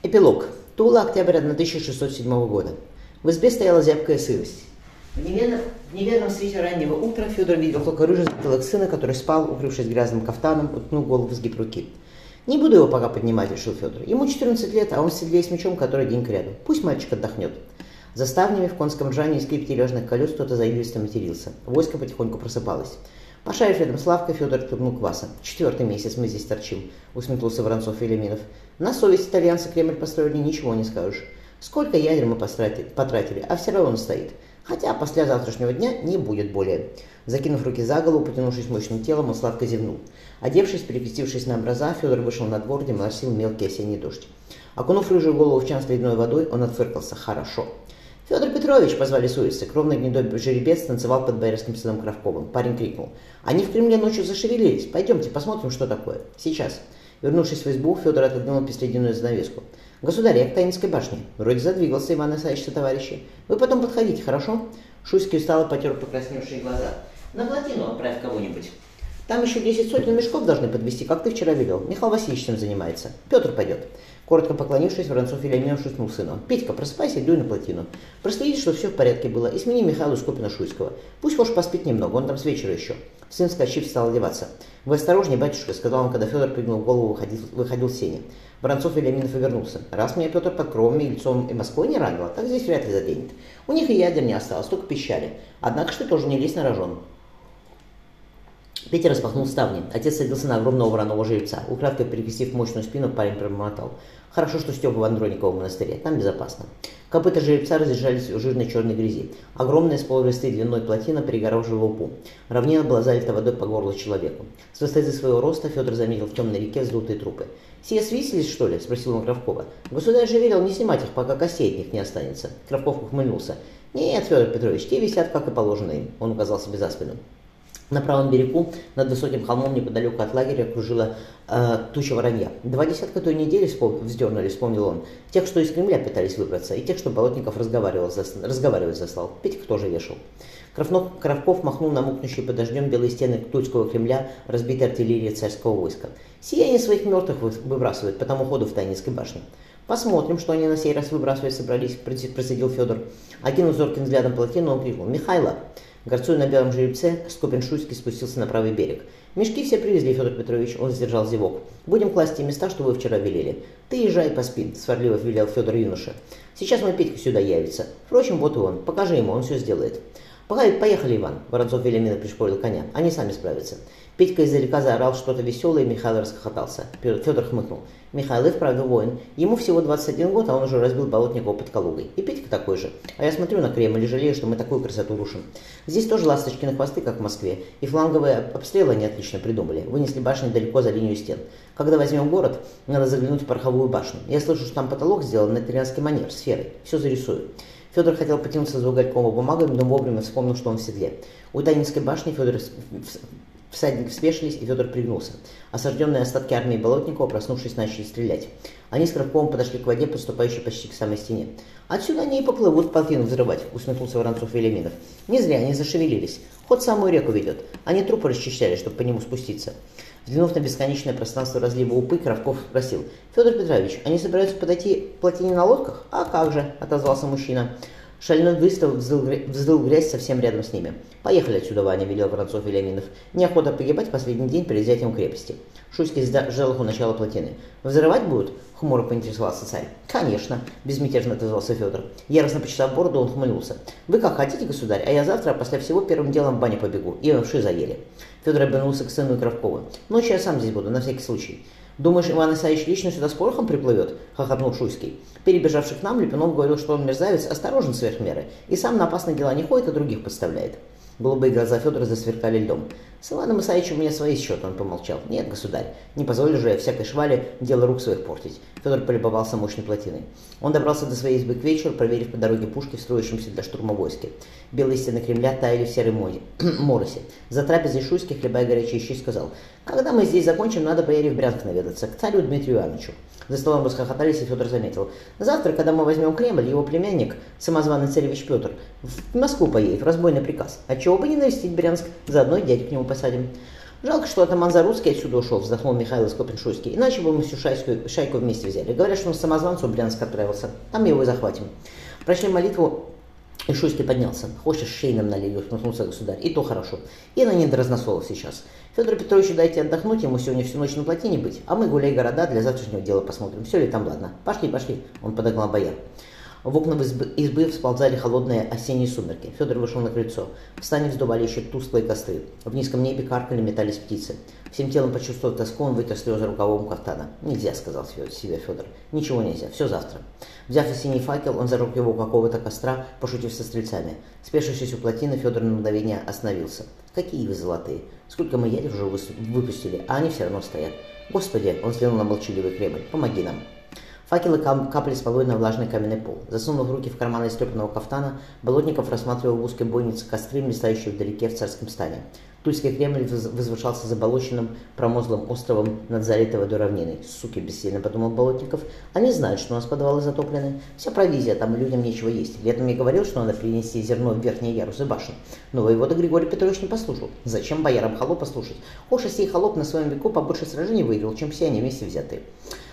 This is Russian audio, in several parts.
Эпилог. Тула, октябрь 1607 года. В избе стояла зябкая сырость. В неверном, в неверном свете раннего утра Федор видел только рыжий затылок сына, который спал, укрывшись грязным кафтаном, уткнув голову в сгиб руки. «Не буду его пока поднимать», — решил Федор. «Ему 14 лет, а он в седле с мечом, который день к ряду. Пусть мальчик отдохнет». За ставнями в конском ржании и скрипе тележных колес кто-то заигристо матерился. Войско потихоньку просыпалось. Пошарив рядом с лавкой, Федор отхлебнул кваса. «Четвертый месяц мы здесь торчим», — усмехнулся Воронцов Велиминов. «На совесть итальянцы Кремль построили, ничего не скажешь. Сколько ядер мы потратили, а все равно он стоит. Хотя после завтрашнего дня не будет более». Закинув руки за голову, потянувшись мощным телом, он сладко зевнул. Одевшись, перекрестившись на образа, Федор вышел на двор, где моросил мелкий осенний дождь. Окунув рыжую голову в чан с ледяной водой, он отфыркался. «Хорошо». «Федор Петрович!» — позвали с улицы. Кровный гнедой жеребец танцевал под боярским сыном Кравковым. Парень крикнул. «Они в Кремле ночью зашевелились. Пойдемте, посмотрим, что такое. Сейчас». Вернувшись в избу, Федор отодвинул песлединую занавеску. «Государь, я к Таинской башне». Вроде задвигался Иван Исаевич со товарищи. «Вы потом подходите, хорошо?» Шуйский устало потер покрасневшие глаза. «На плотину отправь кого-нибудь». Там еще десять сотен мешков должны подвести, как ты вчера велел. Михаил Васильевич чем занимается. Петр пойдет. Коротко поклонившись, Воронцов Вильяминов шутнул сыну. «Петька, просыпайся и дуй на плотину. Проследите, что все в порядке было, и смени Михаилу Скопина-Шуйского. Пусть Хош поспит немного, он там с вечера еще». Сын, скачив, стал одеваться. «Вы осторожнее, батюшка», — сказал он, когда Федор, прыгнул в голову, выходил, выходил в сене. Воронцов Вильяминов вернулся. «Раз меня Петр под кровами и лицом и Москвой не ранило, так здесь вряд ли заденет. У них и ядер не осталось, только пищали. Однако что тоже не лезь на рожон. Петя распахнул ставни. Отец садился на огромного вороного жеребца. Украдкой перекрестив мощную спину, парень промотал. Хорошо, что Степа в Андрониковом монастыре. Там безопасно. Копыта жеребца разъезжались в жирной черной грязи. Огромная с полверсты длиной плотина перегораживала лупу. Равнина была залита водой по горло человеку. С высоты своего роста Федор заметил в темной реке вздутые трупы. «Сие свислись, что ли?» – спросил он Кравкова. «Государь же велел не снимать их, пока костей от них не останется». Кравков ухмыльнулся. «Нет, Федор Петрович, те висят, как и положено им», – он указал себе за спину. На правом берегу, над высоким холмом неподалеку от лагеря, кружила э, туча воронья. Два десятка той недели вспом... вздернули, вспомнил он. Тех, что из Кремля пытались выбраться, и тех, что Болотников разговаривал за... разговаривать заслал. Петька тоже вешал. Кравнов... Кравков махнул на мокнущие под дождем белые стены Тульского Кремля, разбитой артиллерии царского войска. Сияние своих мертвых выбрасывают по тому ходу в Тайницкой башне. Посмотрим, что они на сей раз выбрасывать собрались, процедил Федор. Окинув зорким взглядом плотину, он крикнул. «Михайло!» Горцуя на белом жеребце, Скопин-Шуйский спустился на правый берег. «Мешки все привезли, Федор Петрович», — он сдержал зевок. «Будем класть те места, что вы вчера велели. Ты езжай по спин», — сварливо велел Федор юноша. «Сейчас мой Петька сюда явится. Впрочем, вот и он. Покажи ему, он все сделает». «Поехали, Иван!» – Воронцов Велимина пришпорил коня. «Они сами справятся». Петька издалека заорал что-то веселое, и Михаил расхохотался. Федор хмыкнул. Михаил и вправду воин. Ему всего 21 год, а он уже разбил Болотникова под Калугой. И Петька такой же. А я смотрю на Кремль и жалею, что мы такую красоту рушим. Здесь тоже ласточки на хвосты, как в Москве. И фланговые обстрелы они отлично придумали. Вынесли башни далеко за линию стен. Когда возьмем город, надо заглянуть в пороховую башню. Я слышу, что там потолок сделан на итальянский манер, сферой. Все зарисую. Федор хотел потянуться за угольком и но вовремя вспомнил, что он в седле. У Танинской башни Федор Всадники спешились, и Федор пригнулся. Осажденные остатки армии Болотникова, проснувшись, начали стрелять. Они с Кравковым подошли к воде, подступающей почти к самой стене. «Отсюда они и поплывут полтину взрывать», — усмехнулся Воронцов Велиминов. «Не зря они зашевелились. Ход самую реку ведет. Они трупы расчищали, чтобы по нему спуститься». Взглянув на бесконечное пространство разлива Упы, Кравков спросил. «Федор Петрович, они собираются подойти к плотине на лодках?» «А как же», — отозвался мужчина. Шальной выстрел вздул грязь совсем рядом с ними. «Поехали отсюда, Ваня», — велел Воронцов Веляминов. «Неохота погибать последний день перед взятием крепости». Шуйский ждал их у начала плотины. «Взрывать будут?» — хмуро поинтересовался царь. «Конечно», — безмятежно отозвался Федор. Яростно почесав бороду, он хмыльнулся. «Вы как хотите, государь, а я завтра после всего первым делом в баню побегу. И вши заели». Федор обернулся к сыну и Кравкову. «Ночью я сам здесь буду, на всякий случай». «Думаешь, Иван Исаевич лично сюда с порохом приплывет?» — хохотнул Шуйский. Перебежавший к нам, Липинов говорил, что он мерзавец, осторожен сверх меры, и сам на опасные дела не ходит, а других подставляет. Голубые глаза Федора засверкали льдом. «С Иваном Исаевичем у меня свои счеты», — он помолчал. «Нет, государь, не позволю же я всякой швали дело рук своих портить». Федор полюбовался мощной плотиной. Он добрался до своей избы к вечеру, проверив по дороге пушки в для штурма войске. Белые стены Кремля таяли в серой моде. За трапезой Шуйский, хлебая горячие щи, сказал, «Когда мы здесь закончим, надо поехать в Брянск наведаться, к царю Дмитрию Ивановичу». За столом расхохотались, и Федор заметил. «Завтра, когда мы возьмем Кремль, его племянник, самозваный царевич Петр, в Москву поедет, в разбойный приказ. А чего бы не навестить Брянск, заодно и дядю к нему посадим». Жалко, что атаман Заруцкий отсюда ушел, вздохнул Михаил Скопин-Шуйский. Иначе бы мы всю шайку, шайку вместе взяли. Говорят, что он самозванцу в Брянск отправился. Там его и захватим. Прошли молитву, и Шуйский поднялся. Хочешь, шейным налью, усмехнулся государь. И то хорошо. И на не до разносолов сейчас. Федор Петрович, дайте отдохнуть, ему сегодня всю ночь на плотине быть, а мы гуляй города для завтрашнего дела посмотрим. Все ли там ладно? Пошли, пошли. Он подогнал бояр. В окна избы всползали холодные осенние сумерки. Федор вышел на крыльцо. В стане вздували еще тусклые костры. В низком небе каркали, метались птицы. Всем телом почувствовав тоску, он вытер слезы рукавом кафтана. «Нельзя», — сказал себе Федор. «Ничего нельзя. Все завтра». Взяв синий факел, он зажег его у какого-то костра, пошутив со стрельцами. Спешившись у плотины, Федор на мгновение остановился. «Какие вы золотые! Сколько мы ядер уже выпустили, а они все равно стоят. Господи!» — он взглянул на молчаливый Кремль. «Помоги нам!» Факелы капали с водой на влажный каменный пол. Засунув руки в карманы истрепанного кафтана, Болотников рассматривал в узкой бойнице костры, мерцающие вдалеке в царском стане. Тульский Кремль возвышался заболоченным промозглым островом над залитой водой равниной. Суки, бессильно подумал Болотников. Они знают, что у нас подвалы затоплены. Вся провизия, там людям нечего есть. Летом я говорил, что надо принести зерно в верхние ярусы башни. Но воевода Григорий Петрович не послушал. Зачем боярам холопа слушать? Хоша сей холоп на своем веку побольше сражений выиграл, чем все они вместе взятые.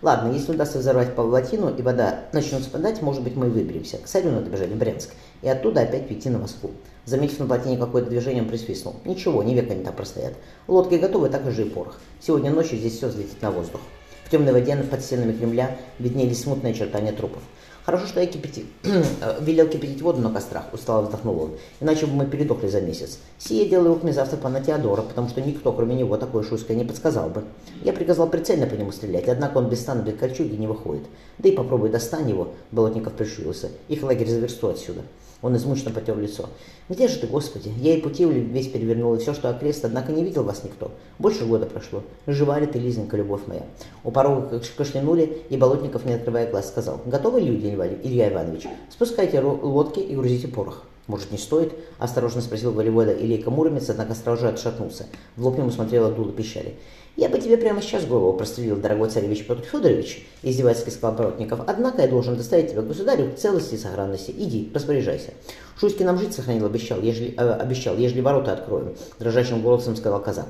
Ладно, если удастся взорвать Павлатину и вода начнет спадать, может быть, мы выберемся. К царю надо бежать в Брянск. И оттуда опять прийти на Москву. Заметив на плотине какое-то движение, он присвистнул. Ничего, не век они там простоят. Лодки готовы, так же и порох. Сегодня ночью здесь все взлетит на воздух. В темной воде под стенами Кремля виднелись смутные очертания трупов. Хорошо, что я кипяти... велел кипятить воду на кострах, устало вздохнул он. Иначе бы мы передохли за месяц. Сие делаю окна завтра пана Теодора, потому что никто, кроме него, такое шуйское не подсказал бы. Я приказал прицельно по нему стрелять, однако он без стана, без кольчуги не выходит. Да и попробуй достань его, Болотников пришуился. Их лагерь за отсюда. Он измученно потер лицо. «Где же ты, Господи? Я и пути весь перевернул, и все, что окрест, однако не видел вас никто. Больше года прошло. Жива ли ты, Лизонька, любовь моя?» У порога кашлянули, и Болотников, не открывая глаз, сказал. «Готовы люди, Илья Иванович? Спускайте лодки и грузите порох». «Может, не стоит?» – осторожно спросил воевода Илейка Муромец, однако сразу же отшатнулся. В лоб ему смотрела дуло пищали. «Я бы тебе прямо сейчас голову прострелил, дорогой царевич Петр Федорович», – издевательски сказал Боротников. «Однако я должен доставить тебя государю в целости и сохранности. Иди, распоряжайся». Шуйский нам жить сохранил, обещал, ежели, э, обещал, ежели ворота откроем, дрожащим голосом сказал казак.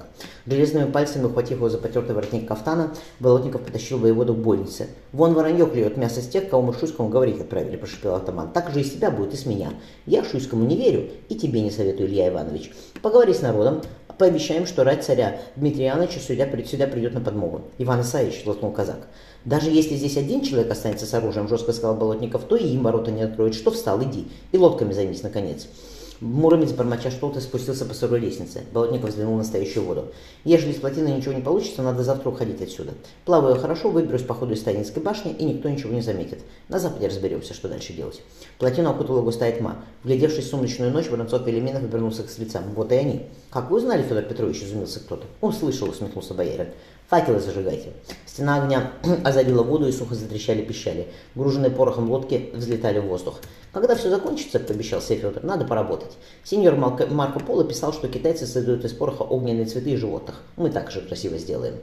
Железными пальцами, ухватив его за потертый воротник кафтана, Болотников потащил воеводу к больнице. «Вон воронье клюет мясо с тех, кого мы Шуйскому говорить отправили», – прошипел атаман. «Так же и с тебя будет, и с меня. Я Шуйскому не верю, и тебе не советую, Илья Иванович. Поговори с народом, пообещаем, что рать царя Дмитрия Ивановича сюда, сюда придет на подмогу. Иван Исаевич, лотнул казак. Даже если здесь один человек останется с оружием, жестко сказал Болотников, то и им ворота не откроют. Что встал, иди. И лодками займись, наконец. Муромец, бормоча что-то, спустился по сырой лестнице. Болотников взглянул на стоящую воду. Ежели из плотины ничего не получится, надо завтра уходить отсюда. Плаваю хорошо, выберусь по ходу из Сталинской башни, и никто ничего не заметит. На западе разберемся, что дальше делать. Плотину окутала густая тьма. Вглядевшись в сумрачную ночь, Воронцов Велименов обернулся к лицам. Вот и они. «Как вы узнали, Федор Петрович?» – изумился кто-то. «Услышал», – усмехнулся боярин. Факелы зажигайте. Стена огня озарила воду и сухо затрещали пищали. Груженные порохом лодки взлетали в воздух. Когда все закончится, пообещал Федор, надо поработать. Сеньор Марко Поло писал, что китайцы создают из пороха огненные цветы и животных. Мы так же красиво сделаем.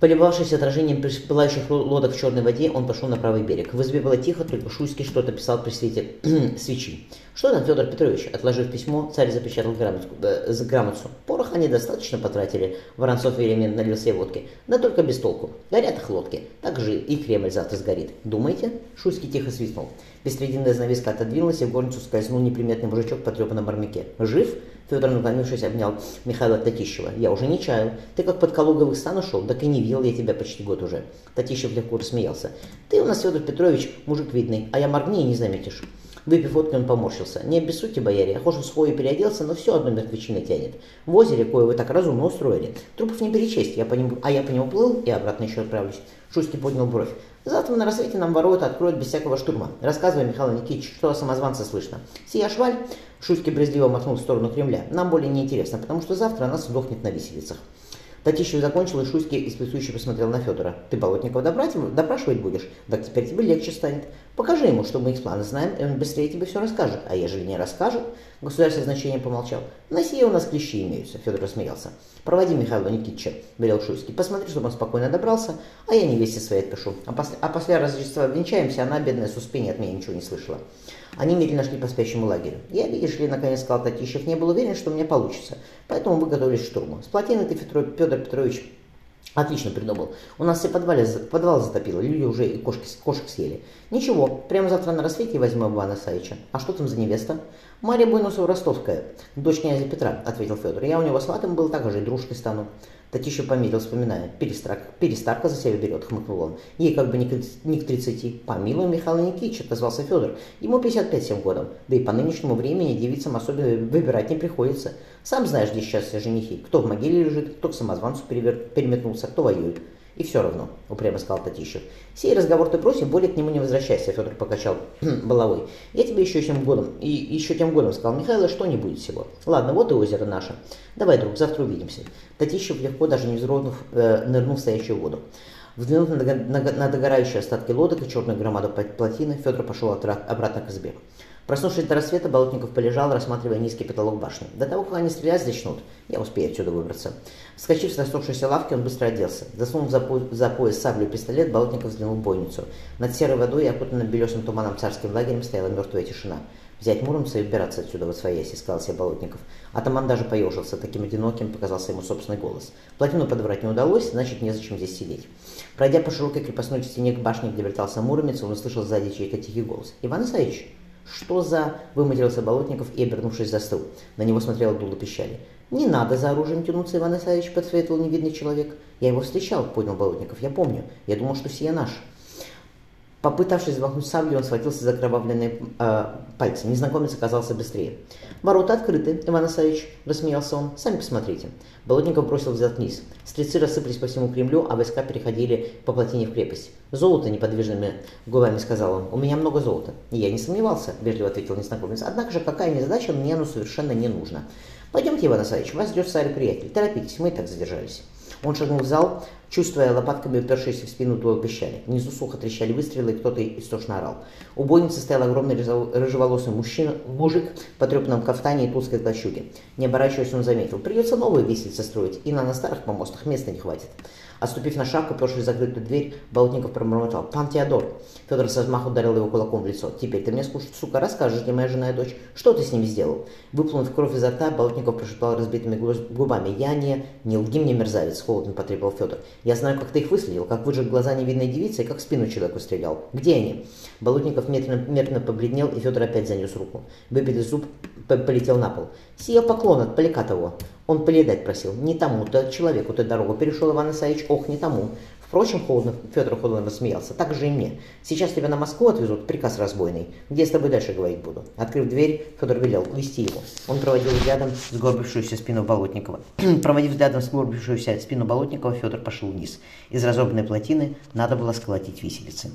Полюбавшись отражением пылающих лодок в черной воде, он пошел на правый берег. В избе было тихо, только Шуйский что-то писал при свете свечи. «Что там, Федор Петрович?» Отложив письмо, царь запечатал грамотку, э, грамотцу. «Пороха они достаточно потратили». Воронцов Еремин налил себе водки. «Да только без толку. Горят их лодки. Так же и Кремль завтра сгорит. Думаете?» Шуйский тихо свистнул. Бессрединная занавеска отодвинулась, и в горницу скользнул неприметный мужичок в потрепанном армяке. «Жив?» Федор, наклонившись, обнял Михаила Татищева. «Я уже не чаю. Ты как под Калуговых стан ушел, так и не видел я тебя почти год уже». Татищев легко рассмеялся. «Ты у нас, Федор Петрович, мужик видный, а я моргни и не заметишь». Выпив водки, он поморщился. «Не обессудьте, бояре, я хожу в свой переоделся, но все одно мертвечина тянет. В озере, кое вы так разумно устроили. Трупов не перечесть, я по нему, а я по нему плыл и обратно еще отправлюсь». Шуйский поднял бровь. Завтра на рассвете нам ворота откроют без всякого штурма. Рассказывай, Михаил Никитич, что о самозванце слышно. Сия шваль, Шуйский брезгливо махнул в сторону Кремля, нам более не интересно, потому что завтра она сдохнет на виселицах. Татищев закончил, и Шуйский испытующе посмотрел на Федора. «Ты Болотникова допрашивать будешь? Так теперь тебе легче станет. Покажи ему, что мы их планы знаем, и он быстрее тебе все расскажет. А ежели не расскажет, государь со значением помолчал. На сие у нас клещи имеются, Федор рассмеялся. Проводи Михаила Никитича, велел Шуйский. Посмотри, чтобы он спокойно добрался, а я невесте своей отпишу. А после, а после Рождества венчаемся, она, бедная, с успения от меня ничего не слышала. Они медленно шли по спящему лагерю. Я, видишь ли, наконец сказал Татищев, не был уверен, что у меня получится. Поэтому вы готовились к штурму. С плотины ты, Петр Петрович, Отлично придумал. У нас все подвалы, подвал затопило, люди уже и кошки, кошек съели. Ничего, прямо завтра на рассвете возьмем Ивана Савича. А что там за невеста? Мария Буйнусова Ростовская, дочь князя Петра, ответил Федор. Я у него сватом был, так же и дружкой стану. Татищев помирил, вспоминая. Перестарк, перестарка за себя берет, хмыкнул он. Ей как бы не к, не к 30. Помилуй, Михаил Никитич, отозвался Федор. Ему 55-7 годом. Да и по нынешнему времени девицам особенно выбирать не приходится. Сам знаешь, где сейчас все женихи. Кто в могиле лежит, кто к самозванцу перевер... переметнулся, кто воюет. И все равно, упрямо сказал Татищев. Сей разговор ты бросил, более к нему не возвращайся, Федор покачал головой. Я тебе еще тем годом, и еще тем годом сказал, Михаил, что не будет всего. Ладно, вот и озеро наше. Давай, друг, завтра увидимся. Татищев легко, даже не вздрогнув, э, нырнул в стоящую воду. Взглянув на, на, на догорающие остатки лодок и черную громаду плотины, Федор пошел обратно к избе. Проснувшись до рассвета, Болотников полежал, рассматривая низкий потолок башни. До того, как они стрелять начнут, я успею отсюда выбраться. Вскочив с рассохшейся лавки, он быстро оделся. Засунув за, по за пояс саблю и пистолет, Болотников взглянул в бойницу. Над серой водой и окутанным белесым туманом царским лагерем стояла мертвая тишина. «Взять Муромца и убираться отсюда во свояси», — сказал себе Болотников. Атаман даже поежился, таким одиноким показался ему собственный голос. Плотину подобрать не удалось, значит, незачем здесь сидеть. Пройдя по широкой крепостной стене к башне, где вертался Муромец, он услышал сзади чей-то тихий голос. «Иван Исаевич!» «Что за...» — выматерился Болотников и, обернувшись, застыл. На него смотрела дуло пищали. «Не надо за оружием тянуться, Иван Исаевич», — подсветил невидный человек. «Я его встречал», — понял Болотников. «Я помню. Я думал, что сия наш». Попытавшись взмахнуть саблей, он схватился за кровавленные э, пальцы. Незнакомец оказался быстрее. «Ворота открыты, Иван Исаевич», — рассмеялся он. «Сами посмотрите». Болотников бросил взгляд вниз. Стрельцы рассыпались по всему Кремлю, а войска переходили по плотине в крепость. «Золото неподвижными губами», — сказал он. «У меня много золота». «Я не сомневался», — вежливо ответил незнакомец. «Однако же какая незадача, мне оно совершенно не нужно. Пойдемте, Иван Исаевич, вас ждет царь-приятель. Торопитесь, мы и так задержались». Он шагнул в зал, чувствуя лопатками упершиеся в спину двое пищали. Внизу сухо трещали выстрелы, кто-то истошно орал. У бойницы стоял огромный рыжеволосый мужчина, мужик в потрепанном кафтане и толстой плащуге. Не оборачиваясь, он заметил, придется новые виселицы строить, и на, на старых помостах места не хватит. Отступив на шаг, упершись в закрытую дверь, Болотников пробормотал. «Пан Теодор!» Федор с размаху ударил его кулаком в лицо. «Теперь ты мне, сука, расскажешь, где моя жена и дочь. Что ты с ними сделал?» Выплюнув кровь изо рта, Болотников прошептал разбитыми губами. «Я не... Не лги мне, мерзавец!» — холодно потребовал Федор. «Я знаю, как ты их выследил, как выжег глаза невидной девицы и как в спину человеку стрелял. Где они?» Болотников медленно, медленно побледнел, и Федор опять занес руку. Выбитый зуб полетел на пол. «Сия поклон от Поликатову!» Он поледать просил. Не тому-то человеку ты дорогу перешел, Иван Исаевич, ох, не тому. Впрочем, холодно, Федор холодно рассмеялся. Так же и мне. Сейчас тебя на Москву отвезут, приказ разбойный. Где я с тобой дальше говорить буду? Открыв дверь, Федор велел вести его. Он проводил взглядом сгорбившуюся спину Болотникова. Проводив взглядом сгорбившуюся спину Болотникова, Федор пошел вниз. Из разобранной плотины надо было сколотить виселицы.